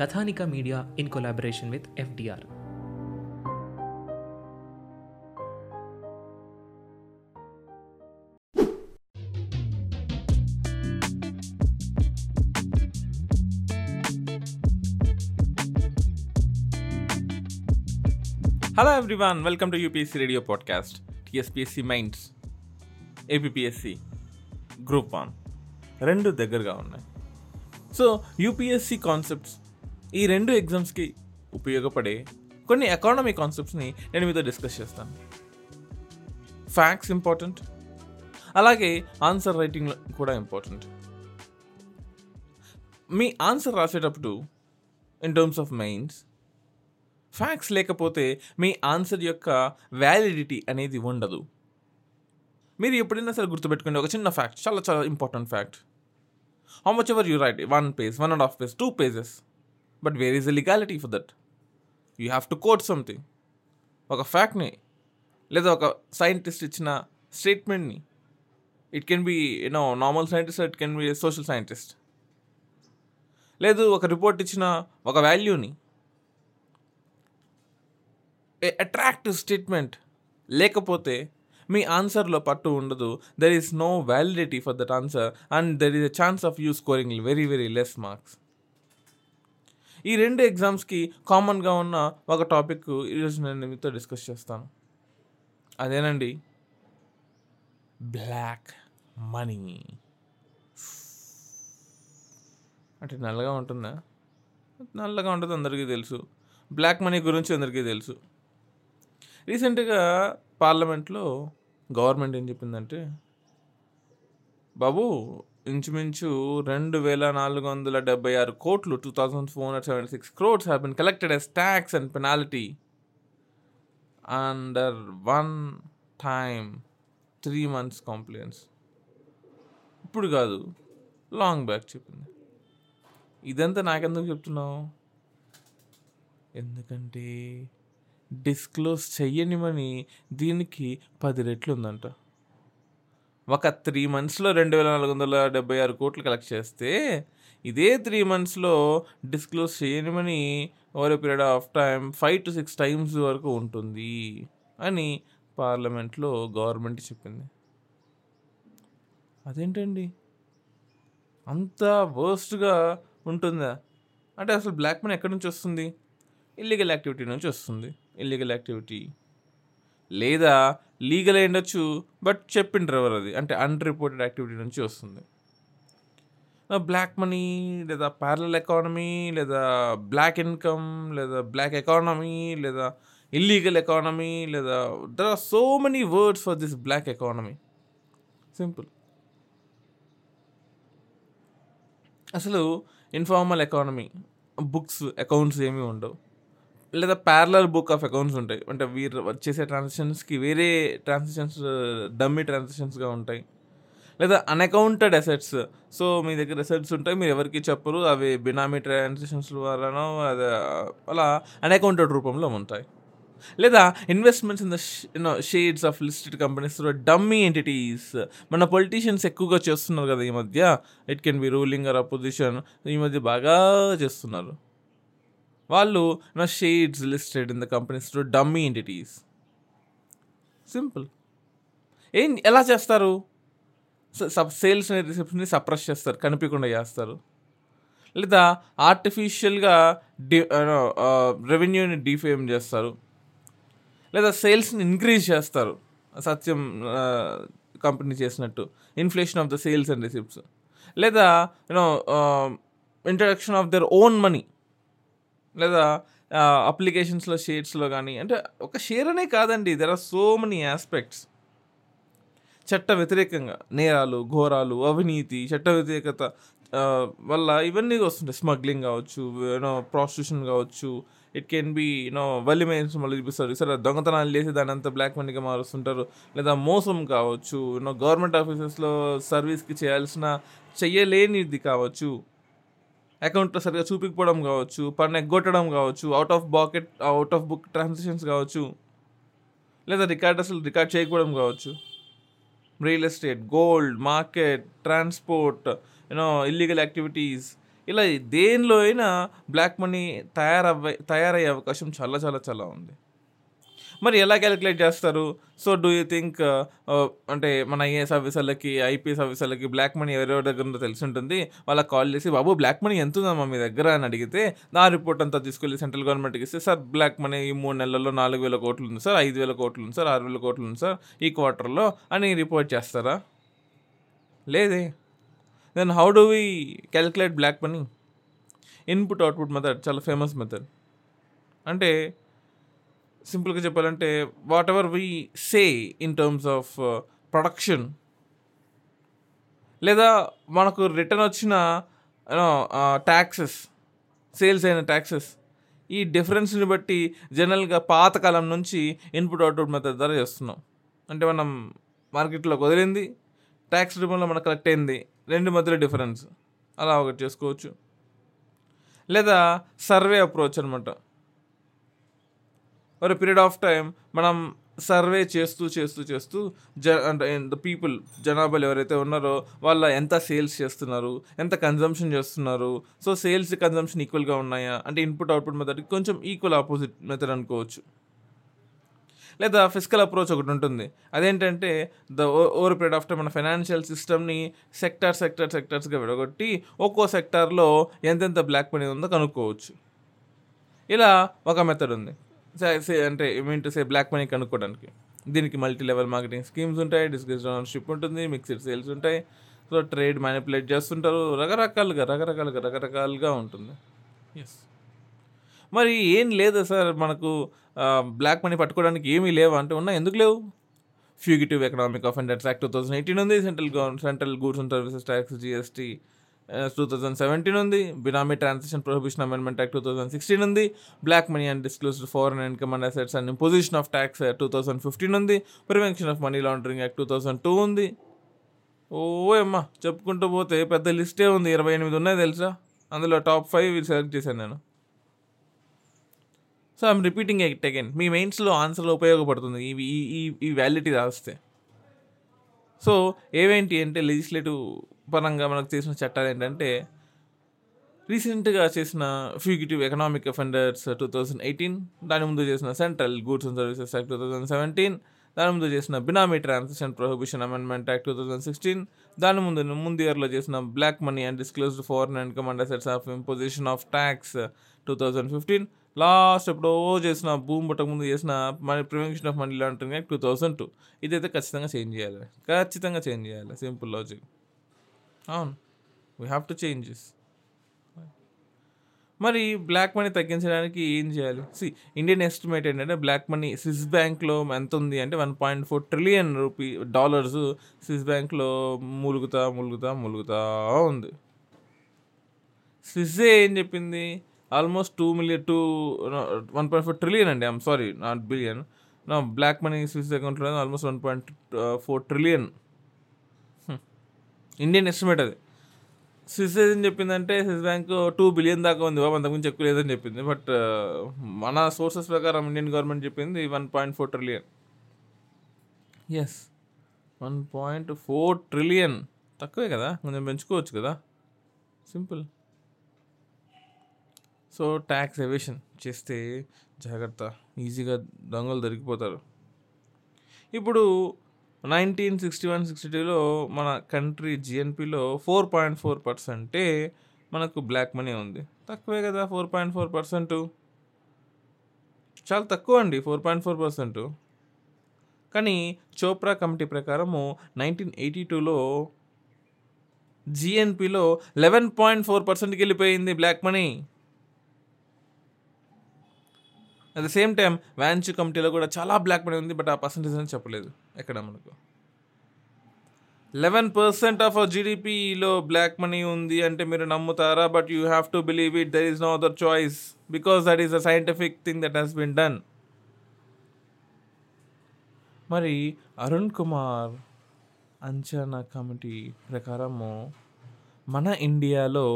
Kathanika media in collaboration with FDR. Hello everyone welcome to UPSC radio podcast TSPSC mains APPSC group one రెండు దగ్గరగా ఉన్నాయి. So UPSC concepts ఈ రెండు ఎగ్జామ్స్కి ఉపయోగపడే కొన్ని ఎకానమీ కాన్సెప్ట్స్ని నేను మీతో డిస్కస్ చేస్తాను. ఫ్యాక్ట్స్ ఇంపార్టెంట్ అలాగే ఆన్సర్ రైటింగ్ కూడా ఇంపార్టెంట్ మీ ఆన్సర్ రాసేటప్పుడు in terms of mains facts లేకపోతే మీ ఆన్సర్ యొక్క వ్యాలిడిటీ అనేది ఉండదు. మీరు ఎప్పుడైనా సరే గుర్తుపెట్టుకోండి ఒక చిన్న ఫ్యాక్ట్ చాలా చాలా important fact how much ever you write one page one and half page two pages but where is the legality for that you have to quote something ఒక ఫ్యాక్ట్ని లేదా ఒక సైంటిస్ట్ ఇచ్చిన స్టేట్మెంట్ని it can be you know normal scientist it can be social scientist లేదు ఒక report ఇచ్చిన ఒక వాల్యూని ఏ అట్రాక్టివ్ స్టేట్మెంట్ లేకపోతే మీ ఆన్సర్లో పట్టు ఉండదు. There is no validity for that answer and there is a chance of you scoring very very less marks ఈ రెండు ఎగ్జామ్స్కి కామన్గా ఉన్న ఒక టాపిక్ ఈరోజు నేను మీతో డిస్కస్ చేస్తాను. అదేనండి బ్లాక్ మనీ అంటే నల్లగా ఉంటుందా? నల్లగా ఉంటుంది అందరికీ తెలుసు. బ్లాక్ మనీ గురించి అందరికీ తెలుసు. రీసెంట్గా పార్లమెంట్లో గవర్నమెంట్ ఏం చెప్పిందంటే బాబు ఇంచుమించు రెండు వేల నాలుగు వందల డెబ్బై ఆరు కోట్లు two thousand four hundred seventy six crores have been collected as tax and penalty under one time three months complaints ఇప్పుడు కాదు లాంగ్ బ్యాక్ చెప్పింది. ఇదంతా నాకెందుకు చెప్తున్నావు? ఎందుకంటే డిస్క్లోజ్ చెయ్యనిమని దీనికి పది రెట్లు ఉందంట. ఒక త్రీ మంత్స్లో రెండు వేల నాలుగు వందల డెబ్బై ఆరు కోట్లు కలెక్ట్ చేస్తే ఇదే త్రీ మంత్స్లో disclose చేయనిమని over period of time five to six times వరకు ఉంటుంది అని పార్లమెంట్లో గవర్నమెంట్ చెప్పింది. అదేంటండి? అంత వర్స్ట్గా ఉంటుందా? అంటే అసలు బ్లాక్ మనీ ఎక్కడి నుంచి వస్తుంది? ఇల్లీగల్ యాక్టివిటీ నుంచి వస్తుంది. ఇల్లీగల్ యాక్టివిటీ లేదా లీగల్ అయి ఉండొచ్చు బట్ చెప్పిండ్రు ఎవరు అది? అంటే అన్రిపోర్టెడ్ యాక్టివిటీ నుంచి వస్తుంది. బ్లాక్ మనీ లేదా ప్యారల్ ఎకానమీ లేదా బ్లాక్ ఇన్కమ్ లేదా బ్లాక్ ఎకానమీ లేదా ఇల్లీగల్ ఎకానమీ లేదా there are so many words for this black economy simple అసలు ఇన్ఫార్మల్ ఎకానమీ బుక్స్ అకౌంట్స్ ఏమీ ఉండవు. లేదా ప్యారలల్ బుక్ ఆఫ్ అకౌంట్స్ ఉంటాయి. అంటే వీరు చేసే ట్రాన్సాక్షన్స్కి వేరే ట్రాన్సాక్షన్స్ డమ్మీ ట్రాన్సాక్షన్స్గా ఉంటాయి. లేదా అన్అకౌంటెడ్ అసెట్స్ సో మీ దగ్గర అసెట్స్ ఉంటాయి. మీరు ఎవరికి చెప్పరు. అవి బినామీ ట్రాన్సాక్షన్స్ ద్వారానో అది అలా అన్అకౌంటెడ్ రూపంలో ఉంటాయి. లేదా investments in the you know shares of listed companies dummy entities మన పొలిటీషియన్స్ ఎక్కువగా చేస్తున్నారు కదా ఈ మధ్య. It can be ruling or opposition ఈ మధ్య బాగా చేస్తున్నారు. వాళ్ళు నా shares listed in the companies to dummy entities simple ఏం ఎలా చేస్తారు? సబ్ సేల్స్ అనే రిసెప్షన్ని సప్రెస్ చేస్తారు కనిపించకుండా చేస్తారు. లేదా ఆర్టిఫిషియల్గా డి రెవెన్యూని డిఫేమ్ చేస్తారు. లేదా సేల్స్ని ఇంక్రీజ్ చేస్తారు. సత్యం కంపెనీ చేసినట్టు. Inflation of the sales and receipts లేదా you know introduction of their own money లేదా అప్లికేషన్స్లో షేడ్స్లో కానీ అంటే ఒక షేర్ అనే కాదండి. There are so many aspects చట్ట వ్యతిరేకంగా నేరాలు ఘోరాలు అవినీతి చట్ట వ్యతిరేకత వల్ల ఇవన్నీ వస్తుంటాయి. స్మగ్లింగ్ కావచ్చు యూనో ప్రాస్టిట్యూషన్ కావచ్చు. It can be you know వల్లిమేన్స్ మళ్ళీ చూపిస్తారు. సరే దొంగతనాలు చేసి దాని అంతా బ్లాక్ మనీగా మారుస్తుంటారు. లేదా మోసం కావచ్చు. యూనో గవర్నమెంట్ ఆఫీసెస్లో సర్వీస్కి చేయాల్సిన చెయ్యలేనిది కావచ్చు. అకౌంట్లో సరిగా చూపించకపోవడం కావచ్చు పన్ను ఎగ్గొట్టడం కావచ్చు out of bucket out of book transactions కావచ్చు లేదా రికార్డ్ అసలు రికార్డ్ చేయకపోవడం కావచ్చు. Real estate gold market transport you know illegal activities ఇలా దేనిలో అయినా బ్లాక్ మనీ తయారవ్వ తయారయ్యే అవకాశం చాలా చాలా చాలా ఉంది. మరి ఎలా క్యాలిక్యులేట్ చేస్తారు? సో డూ యూ థింక్ అంటే మన ఐఏఎస్ ఆఫీసర్లకి ఐపీఎస్ ఆఫీసర్లకి బ్లాక్ మనీ ఎవరెవరి దగ్గర ఉందో తెలిసి ఉంటుంది. వాళ్ళకి కాల్ చేసి బాబు బ్లాక్ మనీ ఎంత ఉందమ్మా మీ దగ్గర? అని అడిగితే నా రిపోర్ట్ అంతా తీసుకెళ్ళి సెంట్రల్ గవర్నమెంట్కి ఇస్తే సార్ బ్లాక్ మనీ ఈ మూడు నెలల్లో నాలుగు వేల కోట్లు ఉంది సార్ ఐదు వేల కోట్లు ఉంది సార్ ఆరు వేల కోట్లు ఉంది సార్ ఈ క్వార్టర్లో అని రిపోర్ట్ చేస్తారా? లేదే. Then how do we calculate black money input output method చాలా ఫేమస్ మెథడ్ అంటే సింపుల్గా చెప్పాలంటే what ever we say in terms of production లేదా మనకు రిటర్న్ వచ్చిన ట్యాక్సెస్ సేల్స్ uh, అయిన ట్యాక్సెస్ ఈ డిఫరెన్స్ని బట్టి జనరల్గా పాతకాలం నుంచి ఇన్పుట్ అవుట్పుట్ మెథడ్ ద్వారా చేస్తున్నాం. అంటే మనం మార్కెట్లోకి వదిలింది ట్యాక్స్ రూపంలో మనకు కలెక్ట్ అయింది రెండు మధ్యలో డిఫరెన్స్ అలా ఒకటి చేసుకోవచ్చు. లేదా సర్వే అప్రోచ్ అనమాట ఒక పీరియడ్ ఆఫ్ టైం మనం సర్వే చేస్తూ చేస్తూ చేస్తూ జ అంటే ద పీపుల్ జనాభాలు ఎవరైతే ఉన్నారో వాళ్ళ ఎంత సేల్స్ చేస్తున్నారు ఎంత కన్జంప్షన్ చేస్తున్నారు సో సేల్స్ కన్జంప్షన్ ఈక్వల్గా ఉన్నాయా? అంటే ఇన్పుట్ అవుట్పుట్ మెథడ్ కొంచెం ఈక్వల్ ఆపోజిట్ మెథడ్ అనుకోవచ్చు. లేదా ఫిజికల్ అప్రోచ్ ఒకటి ఉంటుంది. అదేంటంటే the over period of time మన ఫైనాన్షియల్ సిస్టమ్ని సెక్టార్ సెక్టార్ సెక్టార్స్గా విడగొట్టి ఒక్కో సెక్టార్లో ఎంతెంత బ్లాక్ మనీ ఉందో కనుక్కోవచ్చు. ఇలా ఒక మెథడ్ ఉంది. అంటే mean to say black money కనుక్కోవడానికి. దీనికి మల్టీ లెవెల్ మార్కెటింగ్ స్కీమ్స్ ఉంటాయి డిస్కస్ ఓనర్షిప్ ఉంటుంది మిక్స్డ్ సేల్స్ ఉంటాయి. సో ట్రేడ్ మ్యానిపులేట్ చేస్తుంటారు. రకరకాలుగా రకరకాలుగా రకరకాలుగా ఉంటుంది. ఎస్ మరి ఏం లేదా సార్ మనకు బ్లాక్ మనీ పట్టుకోవడానికి ఏమీ లేవా అంటే ఉన్నా ఎందుకు లేవు? Fugitive economic offenders act two thousand eighteen ఉంది central government central goods and services tax GST two thousand seventeen ఉంది. Benami transaction prohibition amendment act two thousand sixteen ఉంది. Black money and disclosed foreign income and assets and imposition of tax two thousand fifteen ఉంది. Prevention of money laundering act two thousand two ఉంది. ఓ అమ్మా చెప్పుకుంటూ పోతే పెద్ద లిస్టే ఉంది. ఇరవై ఎనిమిది ఉన్నాయి తెలుసా? అందులో టాప్ ఫైవ్ సెలెక్ట్ చేశాను నేను. So I'm repeating it again మీ మెయిన్స్లో ఆన్సర్లో ఉపయోగపడుతుంది. ఇవి ఈ ఈ ఈ వ్యాలిటీ రాస్తే. సో ఏవేంటి అంటే లెజిస్లేటివ్ పరంగా మనకు చేసిన చట్టాలు ఏంటంటే రీసెంట్గా చేసిన fugitive economic offenders two thousand eighteen దాని ముందు చేసిన central goods and services act two thousand seventeen దాని ముందు చేసిన benami transaction prohibition amendment act two thousand sixteen దాని ముందు ముందు ఇయర్లో చేసిన black money and disclosed foreign and and assets of imposition of tax two thousand fifteen last ఎప్పుడో చేసిన భూమి పుట్టక ముందు చేసిన money prevention of money laundering act two thousand two ఇదైతే ఖచ్చితంగా చేంజ్ చేయాలి. ఖచ్చితంగా చేంజ్ చేయాలి. Simple logic. అవును. వీ హ్యావ్ టు చేంజెస్ మరి బ్లాక్ మనీ తగ్గించడానికి ఏం చేయాలి? సి ఇండియన్ ఎస్టిమేట్ ఏంటంటే బ్లాక్ మనీ స్విస్ బ్యాంక్లో ఎంత ఉంది అంటే one point four trillion rupee dollars Swiss బ్యాంక్లో మూలుగుతా మూలుగుతా మూలుగుతా ఉంది. స్విస్సే ఏం చెప్పింది? Almost two million two one point four trillion అండి. ఐమ్ సారీ నాట్ బిలియన్ నా బ్లాక్ మనీ స్విస్ అకౌంట్లో almost one point four trillion Indian estimate అది. స్విస్ ఏం చెప్పిందంటే స్విస్ బ్యాంక్ టూ బిలియన్ దాకా ఉంది బాబు అంతకుమించి ఎక్కువ లేదని చెప్పింది. బట్ uh, మన సోర్సెస్ ప్రకారం ఇండియన్ గవర్నమెంట్ చెప్పింది one point four trillion yes one point four trillion తక్కువే కదా? కొంచెం పెంచుకోవచ్చు కదా? సింపుల్ సో ట్యాక్స్ ఎవేషన్ చేస్తే జాగ్రత్త. ఈజీగా దొంగలు దొరికిపోతారు. ఇప్పుడు నైన్టీన్ సిక్స్టీ వన్ సిక్స్టీ టూలో మన కంట్రీ జిఎన్పిలో ఫోర్ పాయింట్ ఫోర్ పర్సెంటే మనకు బ్లాక్ మనీ ఉంది. తక్కువే కదా ఫోర్ పాయింట్ ఫోర్ పర్సెంట్. చాలా తక్కువ అండి ఫోర్ పాయింట్ ఫోర్ పర్సెంట్. కానీ చోప్రా కమిటీ ప్రకారము నైన్టీన్ ఎయిటీ టూలో జిఎన్పిలో లెవెన్ పాయింట్ ఫోర్ పర్సెంట్కి వెళ్ళిపోయింది black money. At the same time Wanchoo కమిటీలో కూడా చాలా బ్లాక్ మనీ ఉంది బట్ ఆ పర్సంటేజ్ అని చెప్పలేదు ఎక్కడ మనకు? లెవెన్ పర్సెంట్ ఆఫ్ జీడిపిలో బ్లాక్ మనీ ఉంది అంటే మీరు నమ్ముతారా? But you have to believe it there is no other choice because that is a scientific thing that has been done మరి అరుణ్ కుమార్ అంచనా కమిటీ ప్రకారము మన ఇండియాలో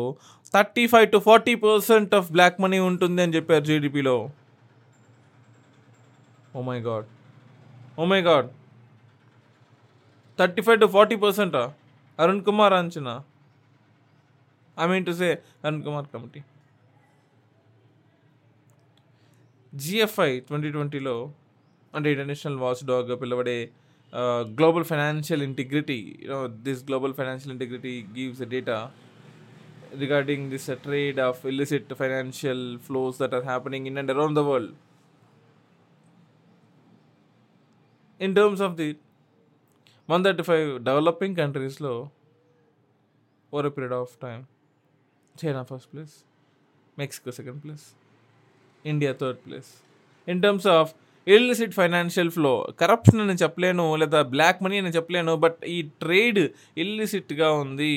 thirty five to forty percent of black money ఉంటుంది అని చెప్పారు జీడిపిలో ఓ my god oh my god thirty five to forty పర్సెంటా Arun Kumar అంచనా? I mean to say Arun Kumar committee GFI twenty ట్వంటీలో అంటే international watch dog పిలవడే global financial integrity this global financial integrity gives data regarding this uh, trade of illicit financial flows that are happening in and around the world. In terms of the one thirty five developing కంట్రీస్లో over a period of time China first place Mexico second place India third place in terms of illicit financial flow corruption అని చెప్పలేను లేదా black money అని చెప్పలేను but ఈ trade ఇల్లిసిట్గా ఉంది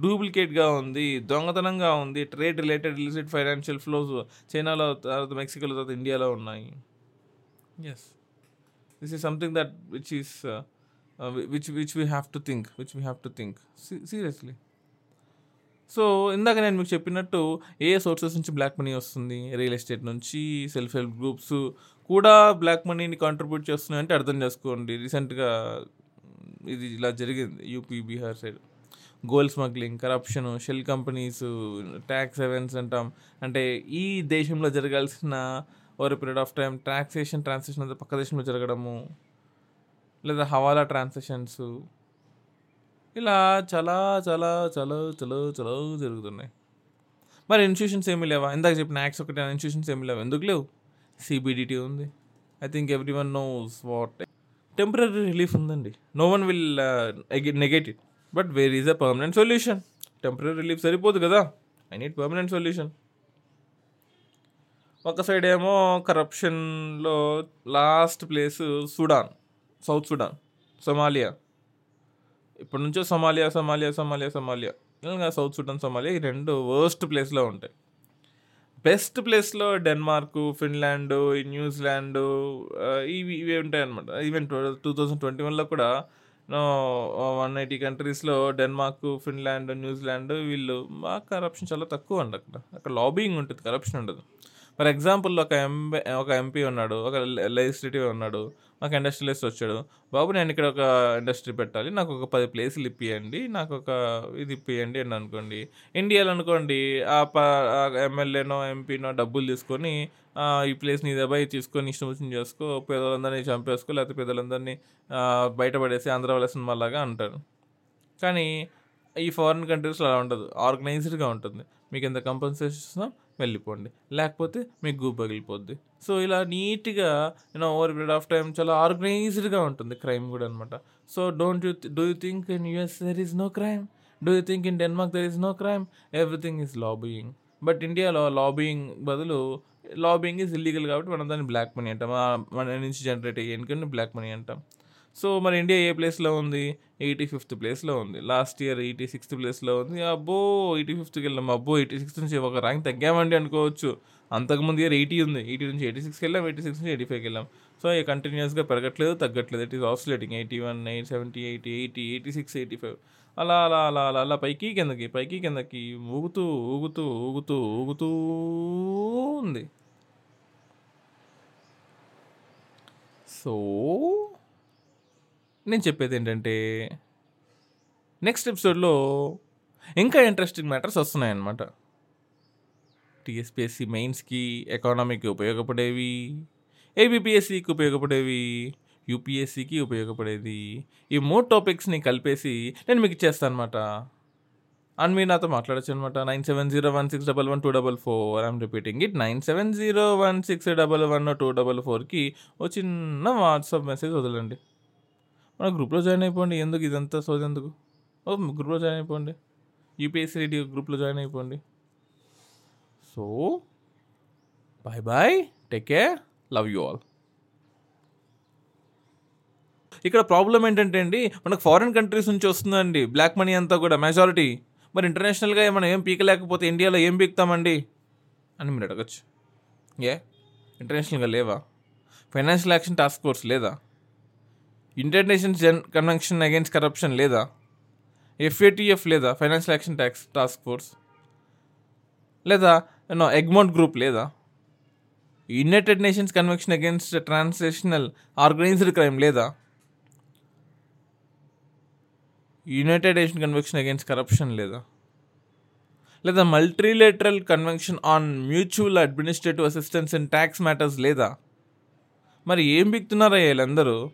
డూప్లికేట్గా ఉంది దొంగతనంగా ఉంది trade related illicit financial flows చైనాలో తర్వాత మెక్సికోలో తర్వాత ఇండియాలో ఉన్నాయి. Yes this is something that which is which which we have to think which we have to think seriously so ఇందాక నేను మీకు చెప్పినట్టు ఏ సోర్సెస్ నుంచి బ్లాక్ మనీ వస్తుంది? రియల్ ఎస్టేట్ నుంచి సెల్ఫ్ హెల్ప్ గ్రూప్స్ కూడా బ్లాక్ మనీని కాంట్రిబ్యూట్ చేస్తున్నాయి అంటే అర్థం చేసుకోండి. రీసెంట్గా ఇది ఇలా జరిగింది UP Bihar side gold smuggling corruption shell companies tax havens అంటాం. అంటే ఈ దేశంలో జరగాల్సిన over period of time taxation transaction అంతా పక్క దేశంలో జరగడము లేదా హవాలా ట్రాన్సాక్షన్స్ ఇలా చాలా చాలా చాలా చాలా చాలా జరుగుతున్నాయి. మరి ఇన్స్టిట్యూషన్స్ ఏమీ లేవా? ఇందాక చెప్పిన యాక్స్ ఒకటి ఇన్స్టిట్యూషన్స్ ఏమీ లేవు? ఎందుకు లేవు? సిబిడిటీ ఉంది. I think every one knows what temporary relief ఉందండి no one will negate it but where is a permanent solution temporary relief సరిపోదు కదా? ఐ నీడ్ పర్మనెంట్ సొల్యూషన్ ఒక సైడ్ ఏమో కరప్షన్లో last place Sudan south Sudan Somalia ఇప్పటి నుంచో Somalia Somalia Somalia Somalia ఇంకా South Sudan Somalia ఈ రెండు worst ప్లేస్లో ఉంటాయి. బెస్ట్ ప్లేస్లో డెన్మార్క్ ఫిన్లాండ్ న్యూజిలాండ్ ఇవి ఇవి ఉంటాయి అనమాట ఈవెన్ టూ థౌజండ్ ట్వంటీ వన్లో కూడా వన్ ఎయిటీ కంట్రీస్లో డెన్మార్క్ ఫిన్లాండ్ న్యూజిలాండ్ వీళ్ళు మా కరప్షన్ చాలా తక్కువ అండి అక్కడ. అక్కడ లాబింగ్ ఉంటుంది కరప్షన్ ఉండదు. ఫర్ ఎగ్జాంపుల్ ఒక ఎంపీ ఒక ఎంపీ ఉన్నాడు ఒక లెజిస్లేటివ్ ఉన్నాడు మాకు ఇండస్ట్రియలిస్ట్ వచ్చాడు. బాబు నేను ఇక్కడ ఒక ఇండస్ట్రీ పెట్టాలి నాకు ఒక పది ప్లేసులు ఇప్పియండి నాకు ఒక ఇది ఇప్పియండి అని అనుకోండి. ఇండియాలో అనుకోండి ఆ ప ఎమ్మెల్యేనో ఎంపీనో డబ్బులు తీసుకొని ఈ ప్లేస్ నీ దబాయి తీసుకొని ఇష్టం వచ్చింది చేసుకో పేదలందరినీ చంపేసుకో లేకపోతే పేదలందరినీ బయటపడేసి ఆంధ్ర వాళ్ళ సినిమాలాగా అంటారు. కానీ ఈ ఫారిన్ కంట్రీస్లో అలా ఉండదు. ఆర్గనైజ్డ్గా ఉంటుంది. మీకు ఎంత ఇస్తున్నాం. వెళ్ళిపోండి. లేకపోతే మీకు గూ పగిలిపోద్ది. సో ఇలా నీట్గా you know over period of time చాలా ఆర్గనైజ్డ్గా ఉంటుంది క్రైమ్ కూడా అనమాట so don't you do you think in US there is no crime do you think in Denmark there is no crime everything is lobbying but ఇండియాలో lobbying బదులు lobbying is illegal కాబట్టి మనం దాన్ని బ్లాక్ మనీ అంటాం. మన నుంచి generate అయ్యే ఎందుకంటే బ్లాక్ మనీ అంటాం. సో మరి ఇండియా ఏ ప్లేస్లో ఉంది? ఎయిటీ ఫిఫ్త్ ప్లేస్లో ఉంది. లాస్ట్ ఇయర్ ఎయిటీ సిక్స్త్ ప్లేస్లో ఉంది. అబ్బో! ఎయిటీ ఫిఫ్త్కి వెళ్ళాం. అబ్బో! ఎయిటీ సిక్స్త్ నుంచి ఒక ర్యాంక్ తగ్గామండి అనుకోవచ్చు. అంతకుముందు ఇయర్ ఎయిటీ ఉంది. ఎయిటీ నుంచి ఎయిటీ సిక్స్కి వెళ్ళాం. ఎయిటీ సిక్స్ నుంచి ఎయిటీ ఫైవ్కి వెళ్ళాం. సో ఇక కంటిన్యూస్గా పెరగట్లేదు తగ్గట్లేదు. It is oscillating eighty one eight seventy eighty eighty eighty six eighty five. అలా అలా అలా అలా అలా పైకి కిందకి పైకి కిందకి ఊగుతూ ఊగుతూ ఊగుతూ ఊగుతూ ఉంది. సో నేను చెప్పేది ఏంటంటే నెక్స్ట్ ఎపిసోడ్లో ఇంకా ఇంట్రెస్టింగ్ మ్యాటర్స్ వస్తున్నాయన్నమాట. టీఎస్పిఎస్సి మెయిన్స్కి ఎకానమీకి ఉపయోగపడేవి ఏబిపిఎస్సికి ఉపయోగపడేవి యూపీఎస్సికి ఉపయోగపడేది. ఈ మూడు టాపిక్స్ని కలిపేసి నేను మీకు ఇచ్చేస్తాను అనమాట అండ్ మీరు నాతో మాట్లాడచ్చు అనమాట nine seven zero one six double one two double four. I'm repeating it nine seven zero one six double one two double ఫోర్కి ఓ చిన్న వాట్సాప్ మెసేజ్ వదలండి. మన గ్రూప్లో జాయిన్ అయిపోండి. ఎందుకు? ఇదంతా సోది ఎందుకు? ఓ గ్రూప్లో జాయిన్ అయిపోండి. యూపీఎస్సీ రెడీ గ్రూప్లో జాయిన్ అయిపోండి. So bye bye take care love you all. ఇక్కడ ప్రాబ్లం ఏంటంటే అండి మనకు ఫారిన్ కంట్రీస్ నుంచి వస్తుందండి బ్లాక్ మనీ అంతా కూడా మెజారిటీ మరి ఇంటర్నేషనల్గా మనం ఏం పీకలేకపోతే ఇండియాలో ఏం పీకుతామండి? అని మీరు అడగచ్చు. ఏ? ఇంటర్నేషనల్గా లేవా? ఫైనాన్షియల్ యాక్షన్ టాస్క్ ఫోర్స్ లేదా? ఇంటర్నేషనల్ జన్ కన్వెన్షన్ అగేన్స్ట్ కరప్షన్ లేదా? ఎఫ్ఏటిఎఫ్ లేదా? Financial action tax task force లేదా? నో ఎగ్మౌంట్ గ్రూప్ లేదా? United Nations convention against transnational organized crime లేదా? United Nation convention against corruption లేదా? లేదా multilateral convention on mutual administrative assistance in tax matters లేదా? మరి ఏం బిక్తున్నారా వీళ్ళందరూ?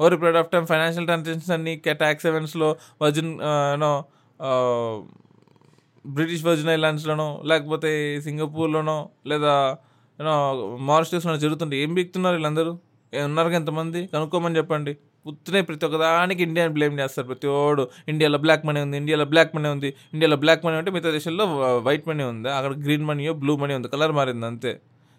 Over period of time financial transactions అన్ని ట్యాక్స్ సెవెన్స్లో వర్జిన్ నో బ్రిటిష్ వర్జిన్ ఐలాండ్స్లోనో లేకపోతే సింగపూర్లోనో లేదా యూనో మారిషస్లోనో జరుగుతుంటే ఏం బిక్తున్నారు వీళ్ళందరూ? ఉన్నారు ఎంతమంది? కనుక్కోమని చెప్పండి. ఉత్తునే ప్రతి ఒక్కదానికి ఇండియాని బ్లేమ్ చేస్తారు. ప్రతి ఓడు ఇండియాలో బ్లాక్ మనీ ఉంది ఇండియాలో బ్లాక్ మనీ ఉంది ఇండియాలో బ్లాక్ మనీ ఉంటే మిగతా దేశాల్లో వైట్ మనీ ఉంది అక్కడ గ్రీన్ మనీయో బ్లూ మనీ ఉంది కలర్ మారింది అంతే.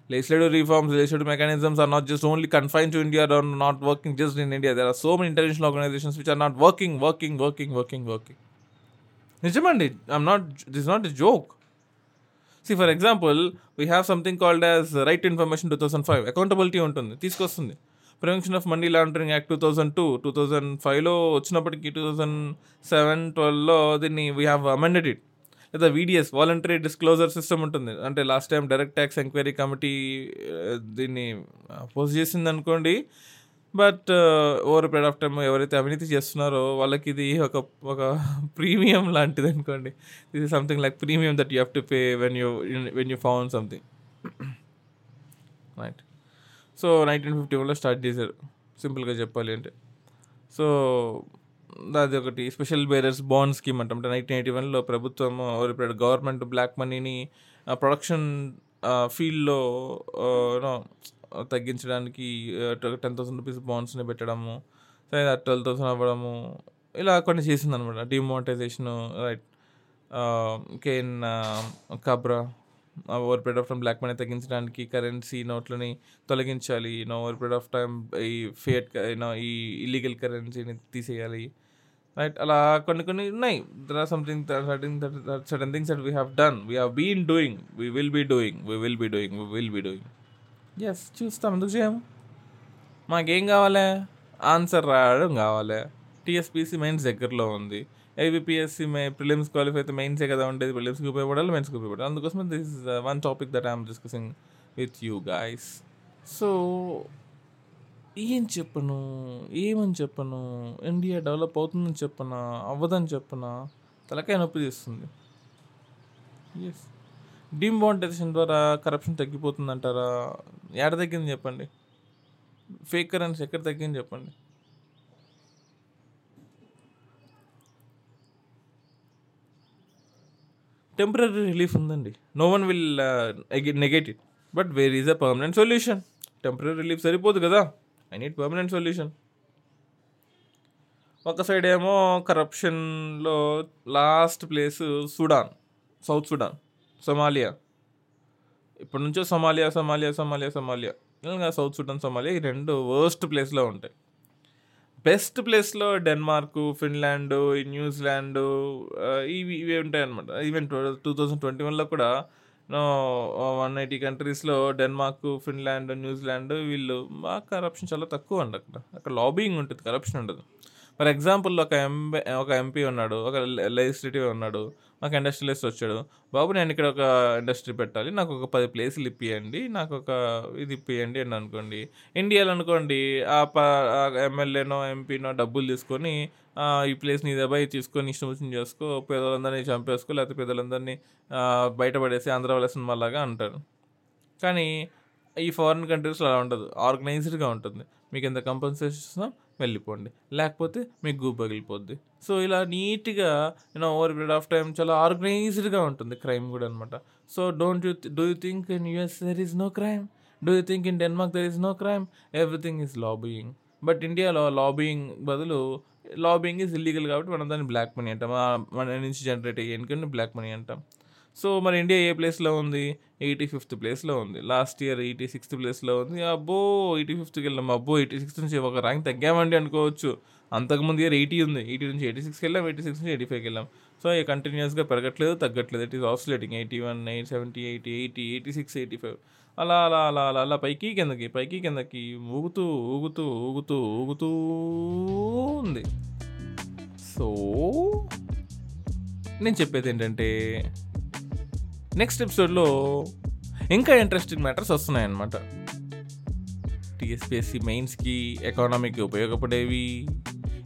Legislative reforms, legislative mechanisms are not just only confined to India or not working just in India. There are so many international organizations which are not working, working, working, working, working. నిజమండి I'm not this not not a joke see for we have something called as right information two thousand five accountability ఉంటుంది తీసుకొస్తుంది prevention of money laundering act two thousand two two thousand ఫైవ్లో వచ్చినప్పటికీ two thousand seven ట్వెల్వ్లో దీన్ని we have amended it లేదా VDS voluntary disclosure system ఉంటుంది. అంటే last time direct tax enquiry committee దీన్ని uh, పోస్ట్ చేసింది అనుకోండి. But over period of time ఎవరైతే అవినీతి చేస్తున్నారో వాళ్ళకి ఇది ఒక ఒక ప్రీమియం లాంటిది అనుకోండి. This is something like premium that you have to pay when you when you found something right so nineteen fifty వన్లో స్టార్ట్ చేశారు. సింపుల్గా చెప్పాలి అంటే. సో అది ఒకటి స్పెషల్ బేరర్స్ బాండ్ స్కీమ్ అంటాం. అంటే నైన్టీన్ ఎయిటీ వన్లో ప్రభుత్వం ఇప్పుడు గవర్నమెంట్ బ్లాక్ మనీని ప్రొడక్షన్ ఫీల్డ్లో తగ్గించడానికి టెన్ థౌసండ్ రూపీస్ బాండ్స్ని పెట్టడము ట్వెల్వ్ థౌసండ్ అవ్వడము ఇలా కొన్ని చేసింది అనమాట demonetisation right K N Kabra over period of time black money తగ్గించడానికి కరెన్సీ నోట్లని తొలగించాలి. No over period of time ఈ ఫియట్ ఈ ఇల్లీగల్ కరెన్సీని తీసేయాలి. రైట్ అలా కొన్ని కొన్ని ఉన్నాయి. There are something certain things that we have done we have been doing we will be doing we will be doing we will be doing yes చూస్తాం. ఎందుకు చేయము మాకేం కావాలి? ఆన్సర్ రాయడం కావాలి. టీఎస్పీసీ మెయిన్స్ దగ్గరలో ఉంది. ఏబిపిఎస్సి మే ప్రిలిమ్స్ క్వాలిఫై అయితే మెయిన్సే కదా ఉండేది? ప్రిలిమ్స్కి ఉపయోగపడాలి మెయిన్స్కి ఉపయోగపడాలి. అందుకోసం this is one topic that I'm discussing with you guys so ఏం చెప్పను? ఏమని చెప్పను? ఇండియా డెవలప్ అవుతుందని చెప్పనా? అవ్వదని చెప్పనా? తలకాయ నొప్పి తీస్తుంది. ఎస్ డిమానిటైజేషన్ ద్వారా కరప్షన్ తగ్గిపోతుందంటారా? ఎక్కడ తగ్గింది చెప్పండి. ఫేక్ కరెన్సీ ఎక్కడ తగ్గింది చెప్పండి. టెంపరీ రిలీఫ్ ఉందండి. No one will negate it but where is a permanent solution temporary relief సరిపోదు కదా. ఐ నీడ్ పర్మనెంట్ సొల్యూషన్ ఒక సైడ్ ఏమో కరప్షన్లో last place Sudan south Sudan Somalia ఇప్పటి నుంచో సొమాలియా సొమాలియా సొమాలియా సొమాలియా ఇంకా సౌత్ సుడాన్ సొమాలియా ఈ రెండు worst ప్లేస్లో ఉంటాయి. బెస్ట్ ప్లేస్లో డెన్మార్క్ ఫిన్లాండ్ న్యూజిలాండ్ ఇవి ఇవి ఉంటాయి అనమాట ఈవెన్ టూ థౌజండ్ ట్వంటీ వన్లో కూడా వన్ ఎయిటీ కంట్రీస్లో డెన్మార్క్ ఫిన్లాండ్ న్యూజిలాండ్ వీళ్ళు బాగా కరప్షన్ చాలా తక్కువ అండి అక్కడ. అక్కడ లాబింగ్ ఉంటుంది కరప్షన్ ఉండదు. ఫర్ ఎగ్జాంపుల్ ఒక ఎంపీ ఒక ఎంపీ ఉన్నాడు ఒక లెజిస్లేటివ్ ఉన్నాడు. మాకు ఇండస్ట్రియలిస్ట్ వచ్చాడు. బాబు నేను ఇక్కడ ఒక ఇండస్ట్రీ పెట్టాలి. నాకు ఒక పది ప్లేసులు ఇప్పియండి. నాకు ఒక ఇది ఇప్పియండి అని అనుకోండి. ఇండియాలో అనుకోండి ఆ ప ఎమ్మెల్యేనో ఎంపీనో డబ్బులు తీసుకొని ఈ ప్లేస్ నీ దెబ్బ తీసుకొని ఇష్టం వచ్చింది చేసుకో పేదలందరినీ చంపేసుకో లేకపోతే పేదలందరినీ బయటపడేసి ఆంధ్ర వాళ్ళ సినిమాలాగా అంటారు. కానీ ఈ ఫారిన్ కంట్రీస్లో అలా ఉండదు. ఆర్గనైజ్డ్గా ఉంటుంది. మీకు ఎంత కంపెన్సేషన్ ఇస్తున్నాం? వెళ్ళిపోండి. లేకపోతే మీకు గూ పగిలిపోద్ది. సో ఇలా నీట్గా you know over period of time చాలా ఆర్గనైజ్డ్గా ఉంటుంది క్రైమ్ కూడా అనమాట so don't you do you think in US there is no crime do you think in Denmark there is no crime everything is lobbying but ఇండియాలో lobbying బదులు lobbying is illegal కాబట్టి మనం దాన్ని బ్లాక్ మనీ అంటాం. మన నుంచి generate అయ్యే income black money అంటాం. సో మరి ఇండియా ఏ ప్లేస్లో ఉంది? ఎయిటీ ఫిఫ్త్ ప్లేస్లో ఉంది. లాస్ట్ ఇయర్ ఎయిటీ సిక్స్త్ ప్లేస్లో ఉంది. అబ్బో! ఎయిటీ ఫిఫ్త్కి వెళ్ళాం. అబ్బో! ఎయిటీ సిక్స్త్ నుంచి ఒక ర్యాంక్ తగ్గామండి అనుకోవచ్చు. అంతకుముందు ఇయర్ ఎయిటీ ఉంది. ఎయిటీ నుంచి ఎయిటీ సిక్స్కి వెళ్ళాం. ఎయిటీ సిక్స్ నుంచి ఎయిటీ ఫైవ్కి వెళ్ళాం. సో ఇక కంటిన్యూస్గా పెరగట్లేదు తగ్గట్లేదు. It is oscillating eighty one eight seventy eighty eighty eighty six eighty five. అలా అలా అలా అలా అలా పైకి కిందకి పైకి కిందకి ఊగుతూ ఊగుతూ ఊగుతూ ఊగుతూ ఉంది. సో నేను చెప్పేది ఏంటంటే నెక్స్ట్ ఎపిసోడ్లో ఇంకా ఇంట్రెస్టింగ్ మ్యాటర్స్ వస్తున్నాయన్నమాట. టీఎస్పిఎస్సి మెయిన్స్కి ఎకానమీకి ఉపయోగపడేవి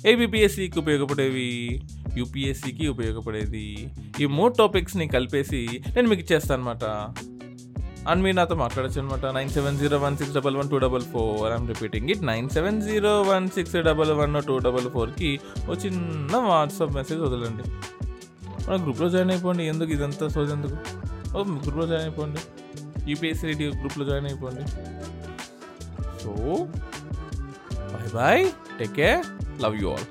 ఏబిపిఎస్సికి ఉపయోగపడేవి యూపీఎస్సికి ఉపయోగపడేది. ఈ మూడు టాపిక్స్ని కలిపేసి నేను మీకు ఇచ్చేస్తాను అనమాట అండ్ మీరు నాతో మాట్లాడచ్చు అనమాట nine seven zero one six double one two double four. I'm repeating it nine seven zero one six double one two double ఫోర్కి ఒక చిన్న వాట్సాప్ మెసేజ్ వదలండి. మన గ్రూప్లో జాయిన్ అయిపోండి. ఎందుకు? ఇదంతా సోజ్ ఎందుకు గ్రూప్లో జాయిన్ అయిపోండి. యూపీఎస్సీ రెడ్డి గ్రూప్లో జాయిన్ అయిపోండి. So bye bye take care love you all